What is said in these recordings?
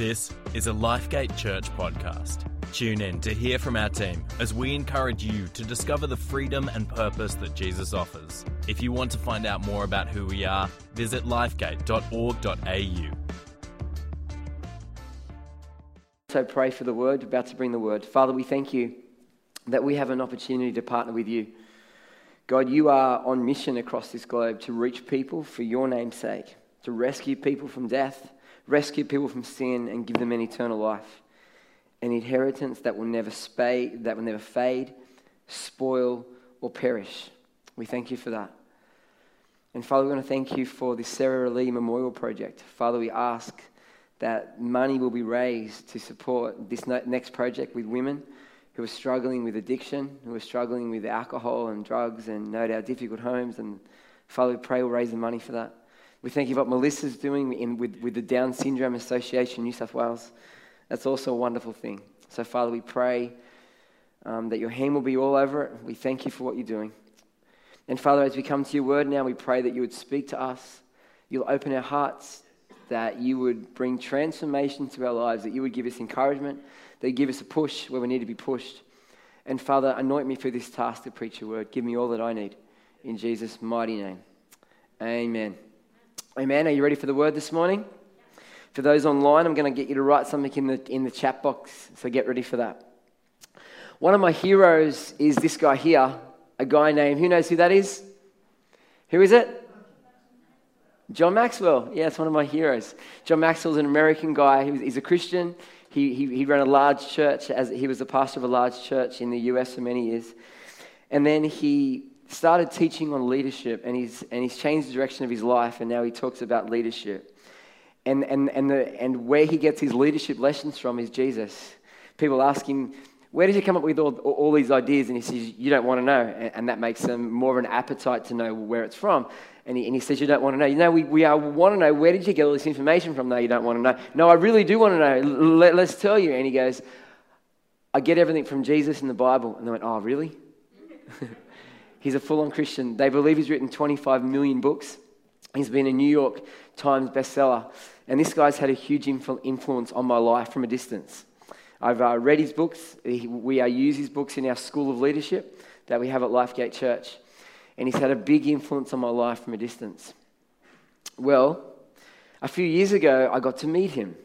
This is a Lifegate Church podcast. Tune in to hear from our team as we encourage you to discover the freedom and purpose that Jesus offers. If you want to find out more about who we are, visit lifegate.org.au. So pray for the word, about to bring the word. Father, we thank you that we have an opportunity to partner with you. God, you are on mission across this globe to reach people for your name's sake, to rescue people from death, rescue people from sin, and give them an eternal life. An inheritance that will never spade, that will never fade, spoil, or perish. We thank you for that. And Father, we want to thank you for the Sarah Lee Memorial Project. Father, we ask that money will be raised to support this next project with women who are struggling with addiction, who are struggling with alcohol and drugs and no doubt difficult homes. And Father, we pray we'll raise the money for that. We thank you for what Melissa's doing in, with, with the Down Syndrome Association in New South Wales. That's also a wonderful thing. So, Father, we pray um, that your hand will be all over it. We thank you for what you're doing. And, Father, as we come to your word now, we pray that you would speak to us. You'll open our hearts, that you would bring transformation to our lives, that you would give us encouragement, that you give us a push where we need to be pushed. And, Father, anoint me for this task to preach your word. Give me all that I need. In Jesus' mighty name. Amen. Amen. Are you ready for the word this morning? For those online, I'm going to get you to write something in the, in the chat box, so get ready for that. One of my heroes is this guy here, a guy named, who knows who that is? Who is it? John Maxwell. Yeah, it's one of my heroes. John Maxwell is an American guy. He's a Christian. He, he, he ran a large church, as he was the pastor of a large church in the US for many years. And then he started teaching on leadership and he's, and he's changed the direction of his life and now he talks about leadership. And, and, and, the, and where he gets his leadership lessons from is Jesus. People ask him, Where did you come up with all, all these ideas? And he says, You don't want to know. And, and that makes them more of an appetite to know where it's from. And he, and he says, You don't want to know. You know, we, we want to know, where did you get all this information from? No, you don't want to know. No, I really do want to know. Let, let's tell you. And he goes, I get everything from Jesus in the Bible. And they went, Oh, really? He's a full on Christian. They believe he's written 25 million books. He's been a New York Times bestseller. And this guy's had a huge influence on my life from a distance. I've uh, read his books. We uh, use his books in our school of leadership that we have at Lifegate Church. And he's had a big influence on my life from a distance. Well, a few years ago, I got to meet him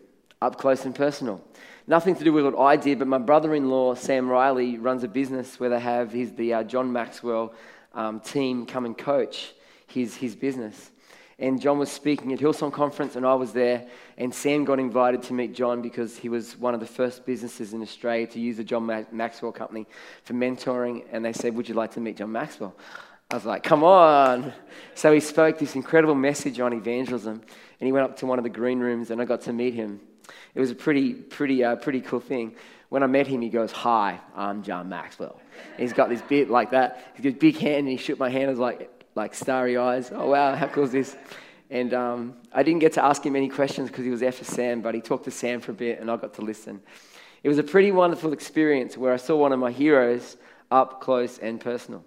up close and personal. Nothing to do with what I did, but my brother in law, Sam Riley, runs a business where they have his, the uh, John Maxwell um, team come and coach his, his business. And John was speaking at Hillsong Conference, and I was there. And Sam got invited to meet John because he was one of the first businesses in Australia to use the John Maxwell Company for mentoring. And they said, Would you like to meet John Maxwell? I was like, Come on. So he spoke this incredible message on evangelism. And he went up to one of the green rooms, and I got to meet him. It was a pretty, pretty, uh, pretty cool thing. When I met him, he goes, Hi, I'm John Maxwell. And he's got this bit like that. He's got big hand, and he shook my hand. I was like, like starry eyes. Oh, wow, how cool is this? And um, I didn't get to ask him any questions because he was for Sam, but he talked to Sam for a bit, and I got to listen. It was a pretty wonderful experience where I saw one of my heroes up close and personal.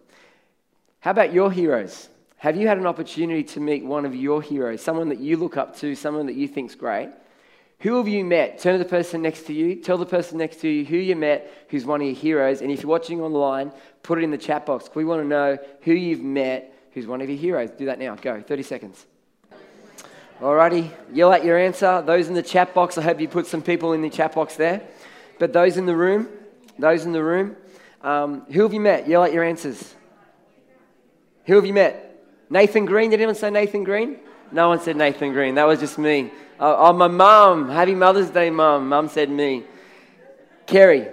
How about your heroes? Have you had an opportunity to meet one of your heroes, someone that you look up to, someone that you think's great? Who have you met? Turn to the person next to you. Tell the person next to you who you met, who's one of your heroes. And if you're watching online, put it in the chat box. We want to know who you've met, who's one of your heroes. Do that now. Go. 30 seconds. Alrighty. Yell out your answer. Those in the chat box, I hope you put some people in the chat box there. But those in the room, those in the room, um, who have you met? Yell out your answers. Who have you met? Nathan Green. Did anyone say Nathan Green? No one said Nathan Green. That was just me. Oh, oh my mum. Happy Mother's Day, mum. Mum said me. Kerry.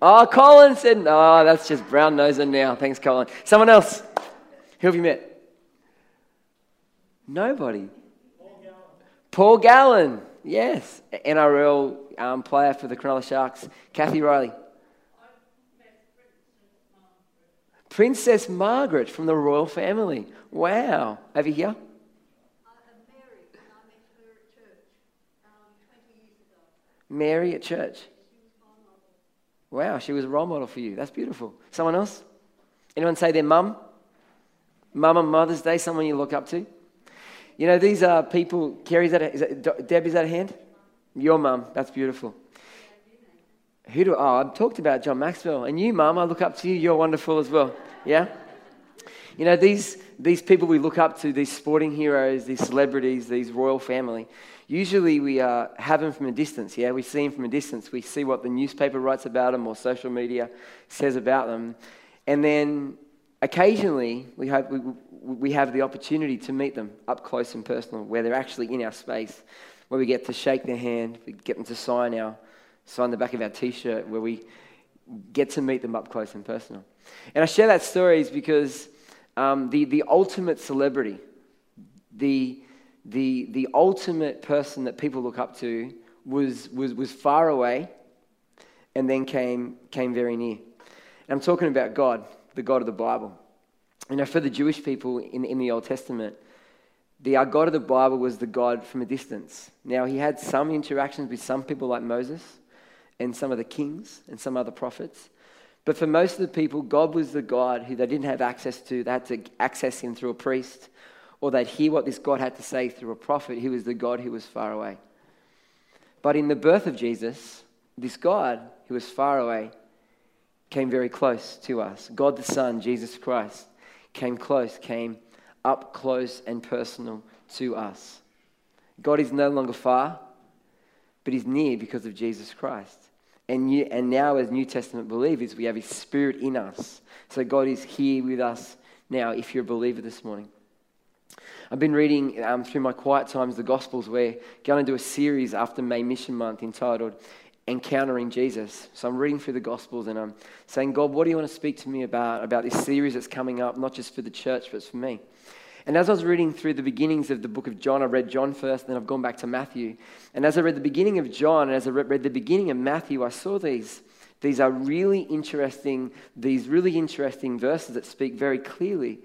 Oh, Colin said, oh, that's just brown nosing now. Thanks, Colin. Someone else. Who have you met? Nobody. Paul Gallen. Paul Gallen. Yes. NRL um, player for the Cronulla Sharks. Kathy Riley. Princess Margaret from the royal family. Wow. Over here. Mary at church. Wow, she was a role model for you. That's beautiful. Someone else? Anyone say their mum? Mum on Mother's Day, someone you look up to? You know, these are people, Kerry, at is that Deb, is that a hand? Your mum, that's beautiful. Who do, oh, I've talked about John Maxwell. And you, mum, I look up to you. You're wonderful as well. Yeah? You know, these, these people we look up to, these sporting heroes, these celebrities, these royal family, usually we uh, have them from a distance. Yeah, we see them from a distance. We see what the newspaper writes about them or social media says about them. And then occasionally we have, we, we have the opportunity to meet them up close and personal, where they're actually in our space, where we get to shake their hand, we get them to sign our sign the back of our t-shirt, where we get to meet them up close and personal. And I share that story is because um, the, the ultimate celebrity, the, the, the ultimate person that people look up to was, was, was far away and then came, came very near. And I'm talking about God, the God of the Bible. You know, for the Jewish people in, in the Old Testament, the our God of the Bible was the God from a distance. Now, he had some interactions with some people like Moses and some of the kings and some other prophets. But for most of the people, God was the God who they didn't have access to. They had to access him through a priest, or they'd hear what this God had to say through a prophet. He was the God who was far away. But in the birth of Jesus, this God who was far away came very close to us. God the Son, Jesus Christ, came close, came up close and personal to us. God is no longer far, but He's near because of Jesus Christ. And, new, and now, as New Testament believers, we have His Spirit in us. So God is here with us now if you're a believer this morning. I've been reading um, through my quiet times the Gospels. We're going to do a series after May Mission Month entitled Encountering Jesus. So I'm reading through the Gospels and I'm saying, God, what do you want to speak to me about, about this series that's coming up, not just for the church, but for me? And as I was reading through the beginnings of the book of John, I read John first, then I've gone back to Matthew. And as I read the beginning of John and as I read the beginning of Matthew, I saw these. These are really interesting, these really interesting verses that speak very clearly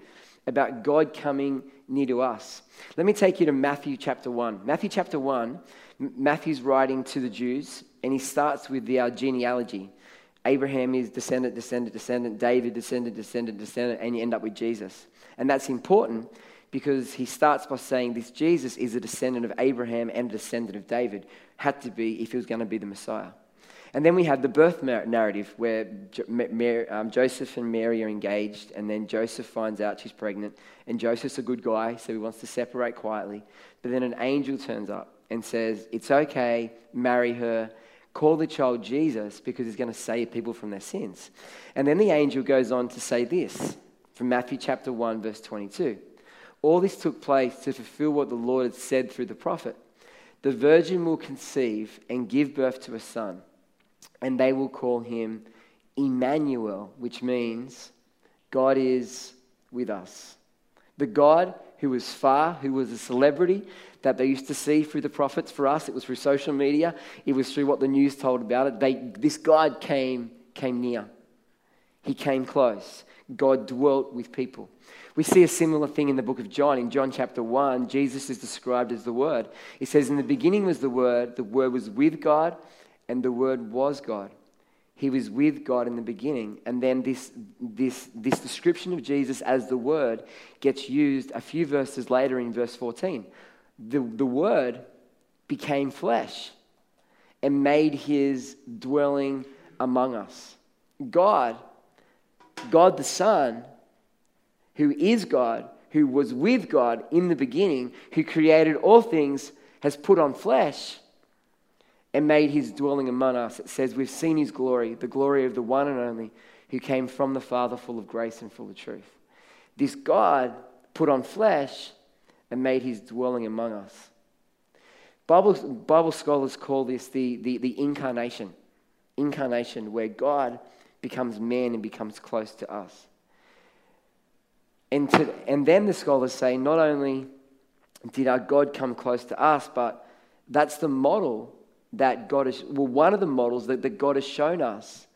about God coming near to us. Let me take you to Matthew chapter 1. Matthew chapter 1, Matthew's writing to the Jews, and he starts with the genealogy. Abraham is descendant, descendant, descendant, David, descendant, descendant, descendant, and you end up with Jesus. And that's important because he starts by saying this Jesus is a descendant of Abraham and a descendant of David. Had to be if he was going to be the Messiah. And then we have the birth narrative where um, Joseph and Mary are engaged, and then Joseph finds out she's pregnant, and Joseph's a good guy, so he wants to separate quietly. But then an angel turns up and says, It's okay, marry her, call the child Jesus because he's going to save people from their sins. And then the angel goes on to say this from Matthew chapter 1, verse 22. All this took place to fulfill what the Lord had said through the prophet. The virgin will conceive and give birth to a son, and they will call him Emmanuel, which means God is with us. The God who was far, who was a celebrity that they used to see through the prophets. For us, it was through social media, it was through what the news told about it. They, this God came, came near, He came close. God dwelt with people. We see a similar thing in the book of John. In John chapter 1, Jesus is described as the Word. It says, In the beginning was the Word, the Word was with God, and the Word was God. He was with God in the beginning. And then this, this, this description of Jesus as the Word gets used a few verses later in verse 14. The, the Word became flesh and made his dwelling among us. God, God the Son, who is God, who was with God in the beginning, who created all things, has put on flesh and made his dwelling among us. It says, We've seen his glory, the glory of the one and only who came from the Father, full of grace and full of truth. This God put on flesh and made his dwelling among us. Bible, Bible scholars call this the, the, the incarnation. Incarnation, where God becomes man and becomes close to us. And, to, and then the scholars say not only did our God come close to us, but that's the model that God has, well, one of the models that, that God has shown us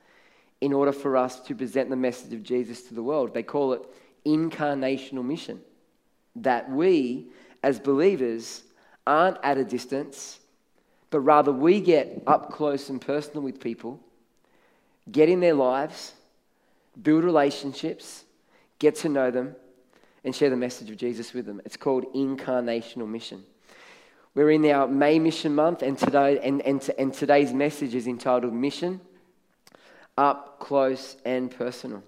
in order for us to present the message of Jesus to the world. They call it incarnational mission. That we, as believers, aren't at a distance, but rather we get up close and personal with people, get in their lives, build relationships, get to know them, and share the message of Jesus with them. It's called Incarnational Mission. We're in our May Mission Month, and, today, and, and, and today's message is entitled Mission Up Close and Personal.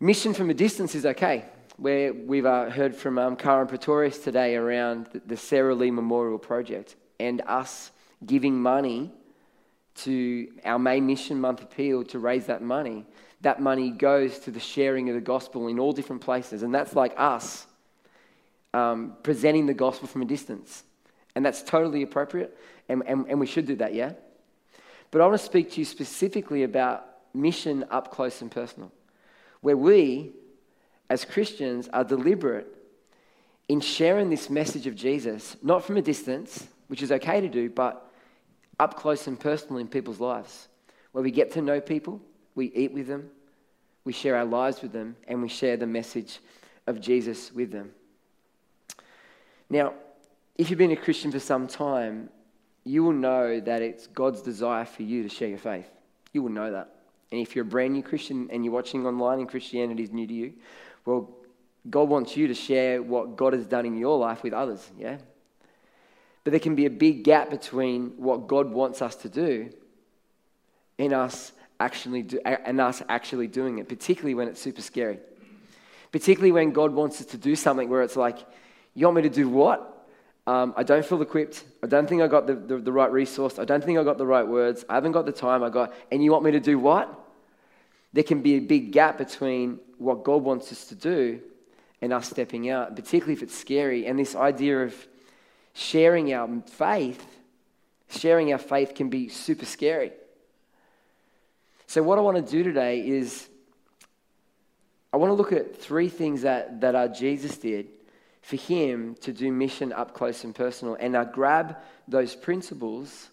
Mission from a distance is okay. Where we've uh, heard from um, Karen Pretorius today around the, the Sarah Lee Memorial Project and us giving money to our May Mission Month appeal to raise that money. That money goes to the sharing of the gospel in all different places, and that's like us um, presenting the gospel from a distance. And that's totally appropriate, and, and, and we should do that, yeah? But I want to speak to you specifically about mission up close and personal, where we, as Christians, are deliberate in sharing this message of Jesus, not from a distance, which is okay to do, but up close and personal in people's lives, where we get to know people, we eat with them, we share our lives with them, and we share the message of Jesus with them. Now, if you've been a Christian for some time, you will know that it's God's desire for you to share your faith. You will know that. And if you're a brand new Christian and you're watching online and Christianity is new to you, well, God wants you to share what God has done in your life with others, yeah? But there can be a big gap between what God wants us to do and us actually, do, and us actually doing it, particularly when it's super scary. Particularly when God wants us to do something where it's like, you want me to do what? Um, I don't feel equipped. I don't think I got the, the, the right resource. I don't think I got the right words. I haven't got the time I got. And you want me to do what? There can be a big gap between what God wants us to do and us stepping out, particularly if it's scary. And this idea of sharing our faith, sharing our faith can be super scary. So, what I want to do today is I want to look at three things that, that uh, Jesus did for him to do mission up close and personal. And I grab those principles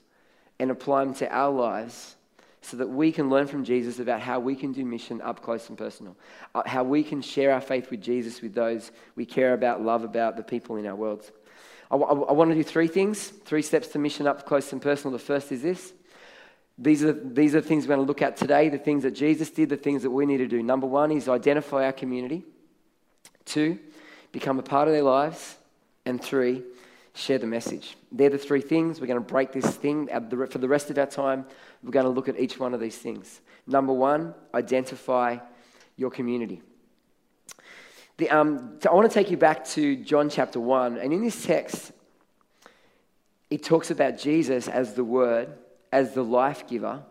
and apply them to our lives so that we can learn from Jesus about how we can do mission up close and personal, uh, how we can share our faith with Jesus with those we care about, love about, the people in our worlds. I, I, I want to do three things, three steps to mission up close and personal. The first is this. These are, these are the things we're going to look at today, the things that Jesus did, the things that we need to do. Number one is identify our community. Two, become a part of their lives. And three, share the message. They're the three things. We're going to break this thing for the rest of our time. We're going to look at each one of these things. Number one, identify your community. The, um, I want to take you back to John chapter 1. And in this text, it talks about Jesus as the Word, as the life giver.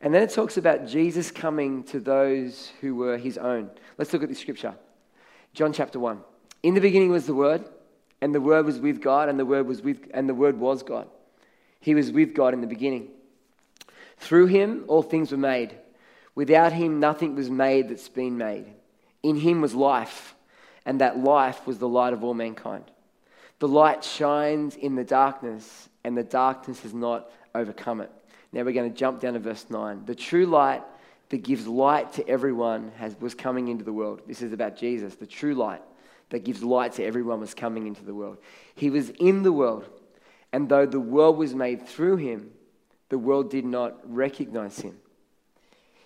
And then it talks about Jesus coming to those who were his own. Let's look at the scripture. John chapter 1. In the beginning was the Word, and the Word was with God, and the Word was with and the Word was God. He was with God in the beginning. Through him all things were made. Without him nothing was made that's been made. In him was life and that life was the light of all mankind. The light shines in the darkness, and the darkness has not overcome it. Now we're going to jump down to verse 9. The true light that gives light to everyone has, was coming into the world. This is about Jesus. The true light that gives light to everyone was coming into the world. He was in the world, and though the world was made through him, the world did not recognize him.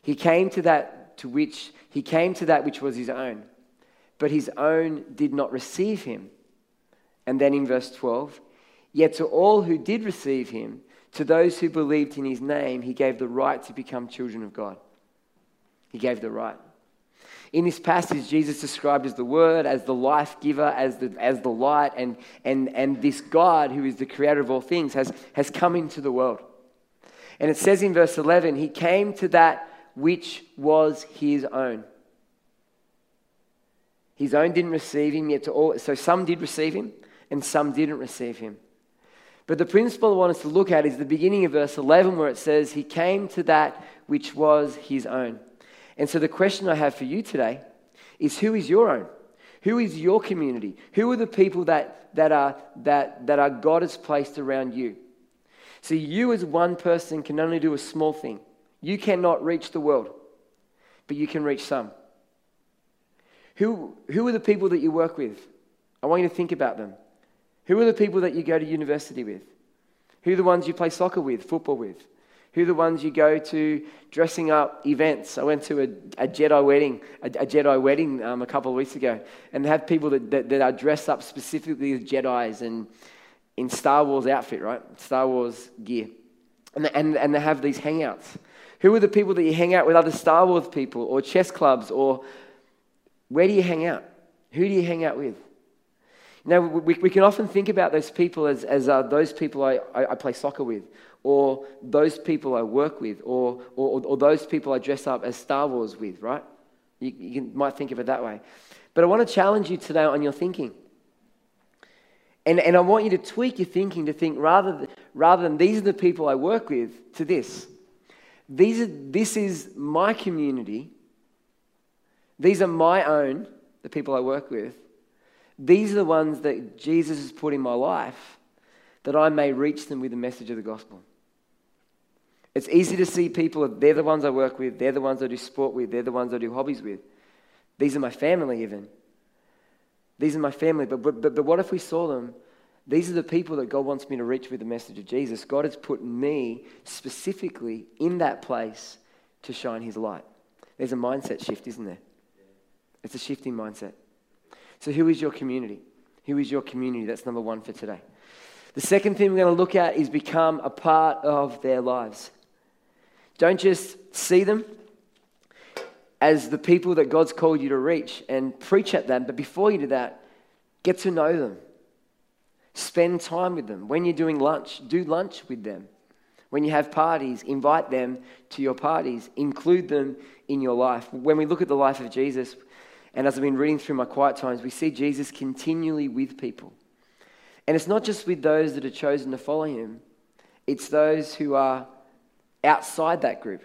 He came to that to which he came to that which was his own, but his own did not receive him. And then in verse 12, yet to all who did receive him, to those who believed in his name, he gave the right to become children of God. He gave the right. In this passage, Jesus described as the Word, as the life giver, as the, as the light, and, and, and this God who is the creator of all things has, has come into the world. And it says in verse 11, He came to that which was His own. His own didn't receive him yet to all. So some did receive him and some didn't receive him. But the principle I want us to look at is the beginning of verse 11 where it says, He came to that which was his own. And so the question I have for you today is who is your own? Who is your community? Who are the people that, that, are, that, that are God has placed around you? So you as one person can only do a small thing. You cannot reach the world, but you can reach some. Who, who are the people that you work with? I want you to think about them. Who are the people that you go to university with? Who are the ones you play soccer with, football with? Who are the ones you go to dressing up events? I went to a, a Jedi wedding, a, a Jedi wedding um, a couple of weeks ago, and they have people that, that, that, are dressed up specifically as Jedi's and in Star Wars outfit, right? Star Wars gear. And, and, and they have these hangouts. Who are the people that you hang out with? Other Star Wars people or chess clubs or where do you hang out? Who do you hang out with? Now, we, we can often think about those people as, as uh, those people I, I, I, play soccer with, or those people I work with, or, or, or those people I dress up as Star Wars with, right? You, you might think of it that way. But I want to challenge you today on your thinking. And, and I want you to tweak your thinking to think rather than, rather than these are the people I work with to this. These are, this is my community. These are my own, the people I work with. These are the ones that Jesus has put in my life that I may reach them with the message of the gospel. It's easy to see people, they're the ones I work with, they're the ones I do sport with, they're the ones I do hobbies with. These are my family, even. These are my family. But, but, but, what if we saw them? These are the people that God wants me to reach with the message of Jesus. God has put me specifically in that place to shine his light. There's a mindset shift, isn't there? It's a shifting mindset. So, who is your community? Who is your community? That's number one for today. The second thing we're going to look at is become a part of their lives. Don't just see them as the people that God's called you to reach and preach at them, but before you do that, get to know them. Spend time with them. When you're doing lunch, do lunch with them. When you have parties, invite them to your parties. Include them in your life. When we look at the life of Jesus, and as I've been reading through my quiet times, we see Jesus continually with people. And it's not just with those that are chosen to follow him, it's those who are outside that group.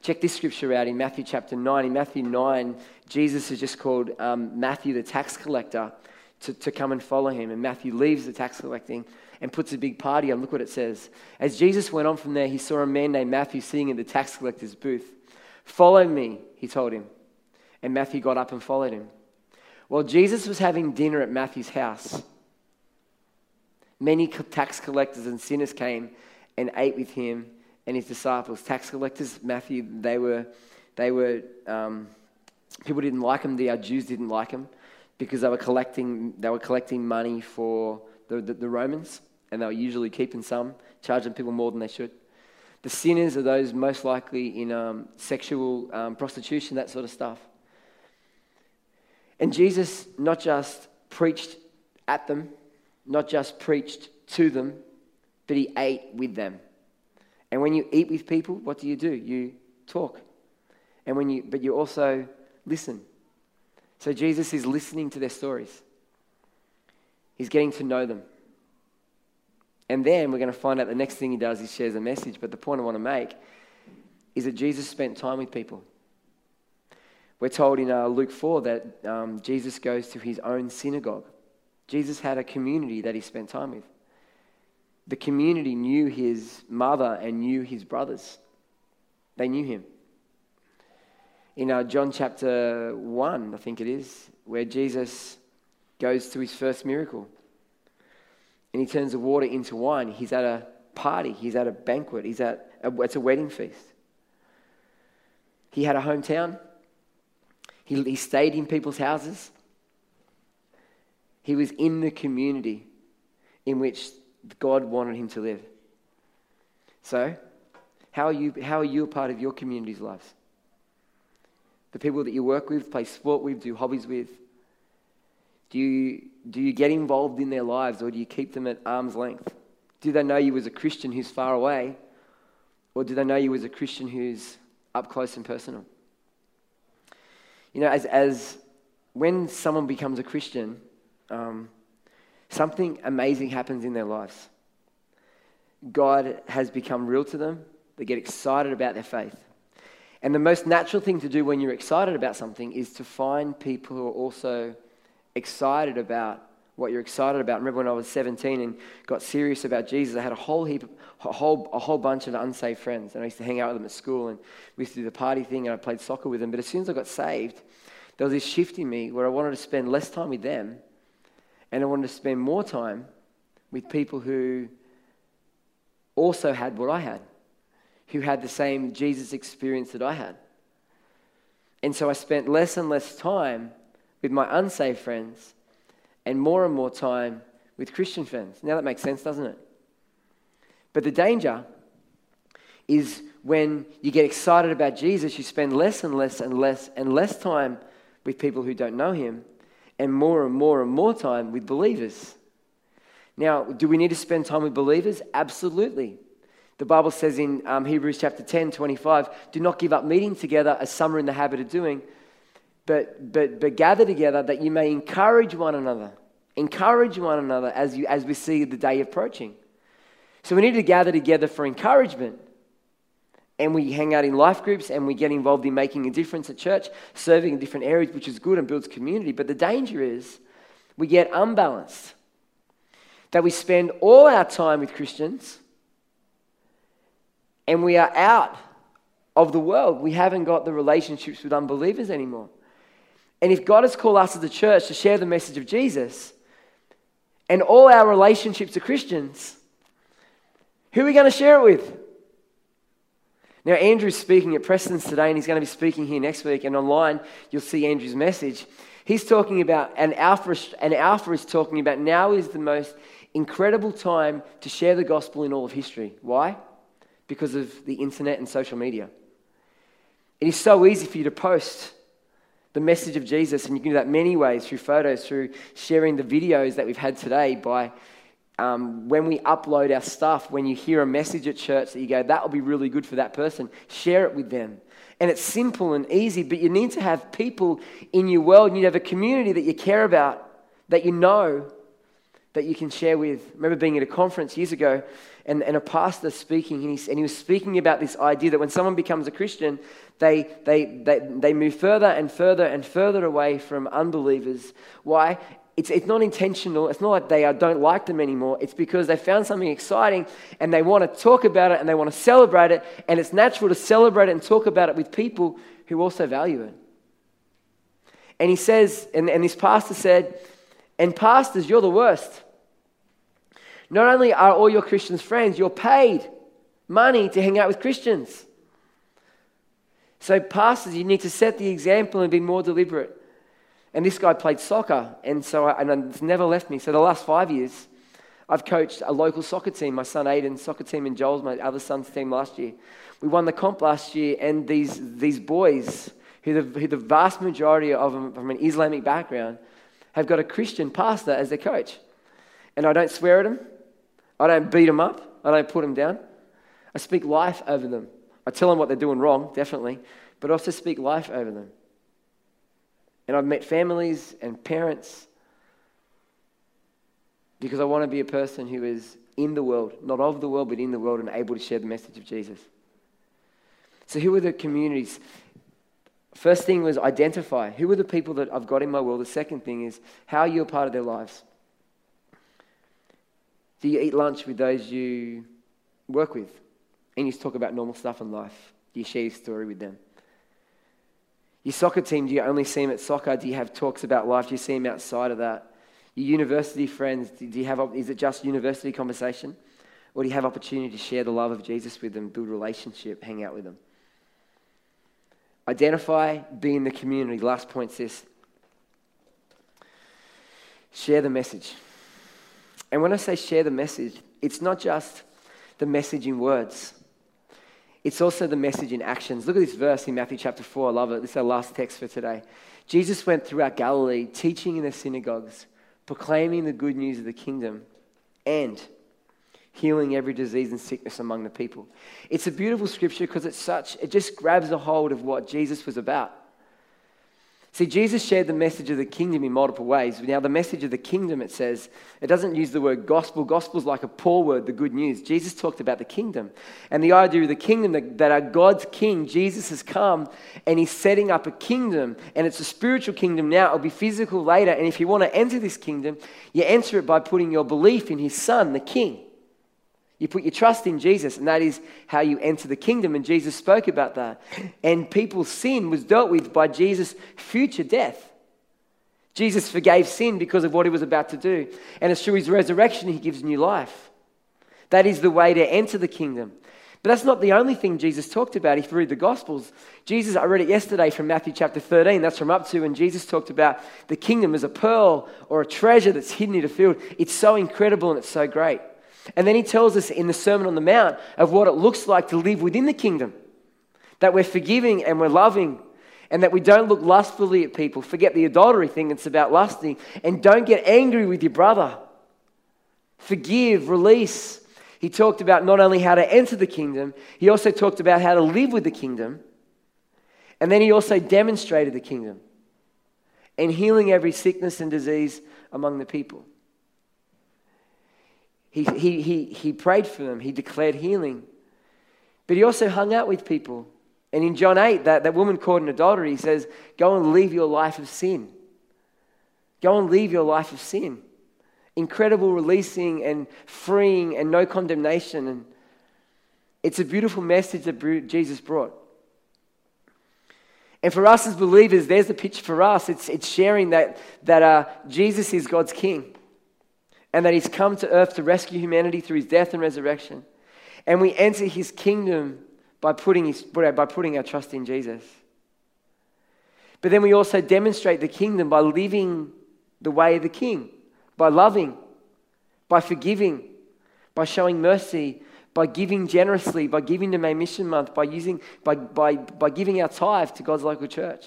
Check this scripture out in Matthew chapter 9. In Matthew 9, Jesus has just called um, Matthew the tax collector to, to come and follow him. And Matthew leaves the tax collecting and puts a big party on. Look what it says. As Jesus went on from there, he saw a man named Matthew sitting in the tax collector's booth. Follow me, he told him. And Matthew got up and followed him. While Jesus was having dinner at Matthew's house, many tax collectors and sinners came and ate with him and his disciples. Tax collectors, Matthew, they were, they were um, people didn't like them. The Jews didn't like them because they were collecting, they were collecting money for the, the, the Romans, and they were usually keeping some, charging people more than they should. The sinners are those most likely in um, sexual um, prostitution, that sort of stuff. And Jesus not just preached at them, not just preached to them, but he ate with them. And when you eat with people, what do you do? You talk. And when you, but you also listen. So Jesus is listening to their stories. He's getting to know them. And then we're going to find out the next thing he does is shares a message. But the point I want to make is that Jesus spent time with people. We're told in uh, Luke 4 that um, Jesus goes to his own synagogue. Jesus had a community that he spent time with. The community knew his mother and knew his brothers, they knew him. In uh, John chapter 1, I think it is, where Jesus goes to his first miracle and he turns the water into wine, he's at a party, he's at a banquet, he's at a, it's a wedding feast. He had a hometown, he, he stayed in people's houses. He was in the community in which God wanted him to live. So, how are you, how are you a part of your community's lives? The people that you work with, play sport with, do hobbies with? Do you, do you get involved in their lives or do you keep them at arm's length? Do they know you as a Christian who's far away? Or do they know you as a Christian who's up close and personal? You know, as, as when someone becomes a Christian, um, something amazing happens in their lives. God has become real to them. They get excited about their faith. And the most natural thing to do when you're excited about something is to find people who are also excited about what you're excited about. I remember when I was 17 and got serious about Jesus, I had a whole heap, a whole, a whole bunch of unsaved friends. And I used to hang out with them at school and we used to do the party thing and I played soccer with them. But as soon as I got saved, there was this shift in me where I wanted to spend less time with them and I wanted to spend more time with people who also had what I had, who had the same Jesus experience that I had. And so I spent less and less time with my unsaved friends and more and more time with Christian friends. Now that makes sense, doesn't it? But the danger is when you get excited about Jesus, you spend less and less and less and less time with people who don't know him and more and more and more time with believers. Now, do we need to spend time with believers? Absolutely. The Bible says in um, Hebrews chapter 10, 25, do not give up meeting together as some are in the habit of doing, but, but, but gather together that you may encourage one another. Encourage one another as, you, as we see the day approaching. So we need to gather together for encouragement. And we hang out in life groups and we get involved in making a difference at church, serving in different areas, which is good and builds community. But the danger is we get unbalanced. That we spend all our time with Christians and we are out of the world. We haven't got the relationships with unbelievers anymore. And if God has called us as a church to share the message of Jesus, and all our relationships are Christians, who are we going to share it with? Now, Andrew's speaking at Preston's today, and he's going to be speaking here next week. And online, you'll see Andrew's message. He's talking about, and Alpha, and Alpha is talking about now is the most incredible time to share the gospel in all of history. Why? Because of the internet and social media. It is so easy for you to post the message of Jesus, and you can do that many ways through photos, through sharing the videos that we've had today, by um, when we upload our stuff, when you hear a message at church that you go, that will be really good for that person, share it with them. And it's simple and easy, but you need to have people in your world, you need to have a community that you care about, that you know, that you can share with. I remember being at a conference years ago and, and a pastor speaking, and he, and he was speaking about this idea that when someone becomes a Christian, they, they, they, they move further and further and further away from unbelievers. Why? It's, it's not intentional. It's not like they are, don't like them anymore. It's because they found something exciting and they want to talk about it and they want to celebrate it. And it's natural to celebrate it and talk about it with people who also value it. And he says, and, and this pastor said, and pastors, you're the worst. Not only are all your Christians friends, you're paid money to hang out with Christians. So, pastors, you need to set the example and be more deliberate. And this guy played soccer, and so I, and it's never left me. So, the last five years, I've coached a local soccer team, my son Aiden's soccer team, and Joel's, my other son's team last year. We won the comp last year, and these, these boys, who the, who the vast majority of them from an Islamic background, have got a Christian pastor as their coach. And I don't swear at them, I don't beat them up, I don't put them down. I speak life over them. I tell them what they're doing wrong, definitely, but I also speak life over them. And I've met families and parents because I want to be a person who is in the world, not of the world, but in the world and able to share the message of Jesus. So, who are the communities? First thing was identify who are the people that I've got in my world. The second thing is how are you a part of their lives? Do you eat lunch with those you work with? and you talk about normal stuff in life. Do you share your story with them? Your soccer team, do you only see them at soccer? Do you have talks about life? Do you see them outside of that? Your university friends, do you have, is it just university conversation? Or do you have opportunity to share the love of Jesus with them, build relationship, hang out with them? Identify, be in the community. Last point this. Share the message. And when I say share the message, it's not just the message in words. It's also the message in actions. Look at this verse in Matthew chapter 4. I love it. This is our last text for today. Jesus went throughout Galilee, teaching in the synagogues, proclaiming the good news of the kingdom, and healing every disease and sickness among the people. It's a beautiful scripture because it's such, it just grabs a hold of what Jesus was about. See, Jesus shared the message of the kingdom in multiple ways. Now, the message of the kingdom, it says, it doesn't use the word gospel. Gospel is like a poor word, the good news. Jesus talked about the kingdom. And the idea of the kingdom, that, that our God's king, Jesus, has come and he's setting up a kingdom. And it's a spiritual kingdom now. It'll be physical later. And if you want to enter this kingdom, you enter it by putting your belief in his son, the king. You put your trust in Jesus, and that is how you enter the kingdom. And Jesus spoke about that. And people's sin was dealt with by Jesus' future death. Jesus forgave sin because of what he was about to do. And it's through his resurrection he gives new life. That is the way to enter the kingdom. But that's not the only thing Jesus talked about. If you read the Gospels, Jesus, I read it yesterday from Matthew chapter 13, that's from up to, and Jesus talked about the kingdom as a pearl or a treasure that's hidden in a field. It's so incredible and it's so great. And then he tells us in the Sermon on the Mount of what it looks like to live within the kingdom that we're forgiving and we're loving and that we don't look lustfully at people. Forget the adultery thing, it's about lusting. And don't get angry with your brother. Forgive, release, he talked about not only how to enter the kingdom, he also talked about how to live with the kingdom. And then he also demonstrated the kingdom and healing every sickness and disease among the people. He, he, he, he prayed for them, he declared healing. But he also hung out with people. And in John 8, that, that woman caught in adultery, he says, Go and leave your life of sin. Go and leave your life of sin incredible releasing and freeing and no condemnation. And it's a beautiful message that Jesus brought. And for us as believers, there's the picture for us. It's, it's sharing that, that uh, Jesus is God's King and that He's come to earth to rescue humanity through His death and resurrection. And we enter His kingdom by putting, his, by putting our trust in Jesus. But then we also demonstrate the kingdom by living the way of the King by loving, by forgiving, by showing mercy, by giving generously, by giving to May Mission Month, by, using, by, by, by giving our tithe to God's local church.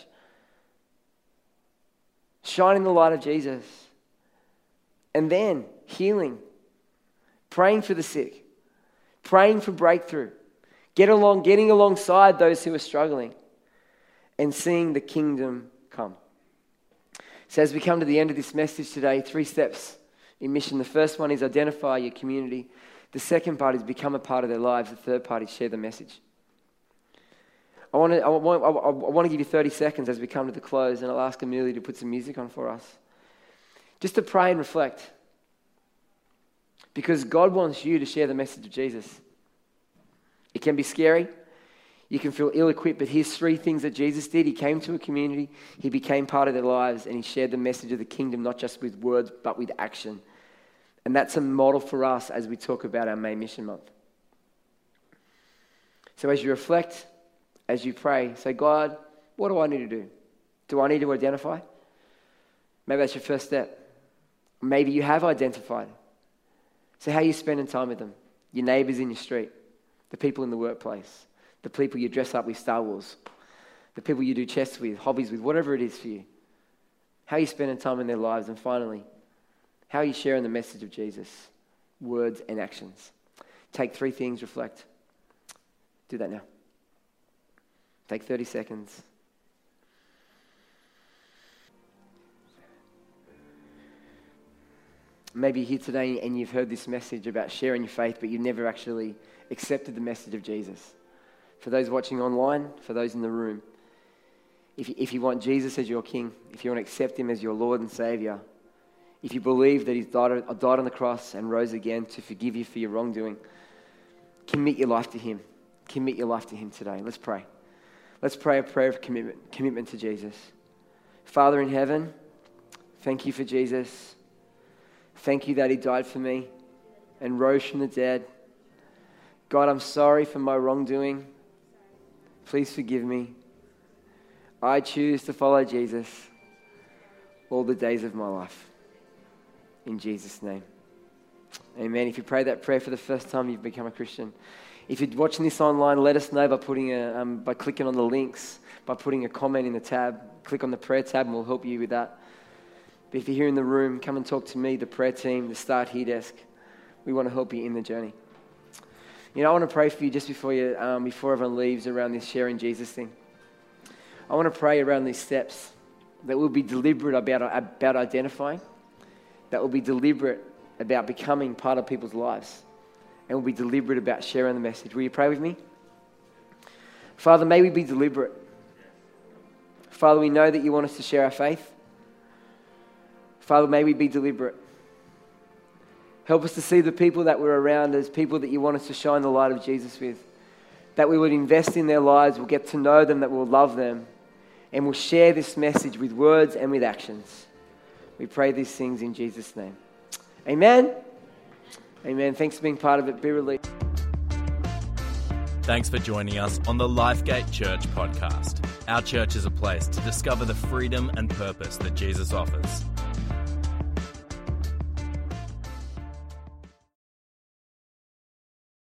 Shining the light of Jesus. And then healing, praying for the sick, praying for breakthrough, get along, getting alongside those who are struggling, and seeing the kingdom come. So, as we come to the end of this message today, three steps in mission. The first one is identify your community. The second part is become a part of their lives. The third part is share the message. I want to, I want, I want to give you 30 seconds as we come to the close, and I'll ask Amelia to put some music on for us. Just to pray and reflect. Because God wants you to share the message of Jesus. It can be scary. You can feel ill equipped, but here's three things that Jesus did. He came to a community, he became part of their lives, and he shared the message of the kingdom, not just with words, but with action. And that's a model for us as we talk about our May Mission Month. So as you reflect, as you pray, say, God, what do I need to do? Do I need to identify? Maybe that's your first step. Maybe you have identified. So, how are you spending time with them? Your neighbors in your street, the people in the workplace the people you dress up with Star Wars, the people you do chess with, hobbies with, whatever it is for you. How are you spending time in their lives? And finally, how are you sharing the message of Jesus? Words and actions. Take three things, reflect. Do that now. Take 30 seconds. Maybe here today and you've heard this message about sharing your faith, but you've never actually accepted the message of Jesus for those watching online, for those in the room. If you, if you want Jesus as your King, if you want to accept Him as your Lord and Savior, if you believe that He's died, died on the cross and rose again to forgive you for your wrongdoing, commit your life to Him. Commit your life to Him today. Let's pray. Let's pray a prayer of commitment, commitment to Jesus. Father in heaven, thank you for Jesus. Thank you that He died for me and rose from the dead. God, I'm sorry for my wrongdoing. Please forgive me. I choose to follow Jesus all the days of my life. In Jesus' name. Amen. If you pray that prayer for the first time, you've become a Christian. If you're watching this online, let us know by, putting a, um, by clicking on the links, by putting a comment in the tab. Click on the prayer tab and we'll help you with that. But if you're here in the room, come and talk to me, the prayer team, the Start Here desk. We want to help you in the journey. You know, I want to pray for you just before, you, um, before everyone leaves around this sharing Jesus thing. I want to pray around these steps that we'll be deliberate about, about identifying, that we'll be deliberate about becoming part of people's lives, and we'll be deliberate about sharing the message. Will you pray with me? Father, may we be deliberate. Father, we know that you want us to share our faith. Father, may we be deliberate. Help us to see the people that we're around as people that you want us to shine the light of Jesus with. That we would invest in their lives, we'll get to know them, that we'll love them, and we'll share this message with words and with actions. We pray these things in Jesus' name. Amen. Amen. Thanks for being part of it. Be released. Thanks for joining us on the Lifegate Church podcast. Our church is a place to discover the freedom and purpose that Jesus offers.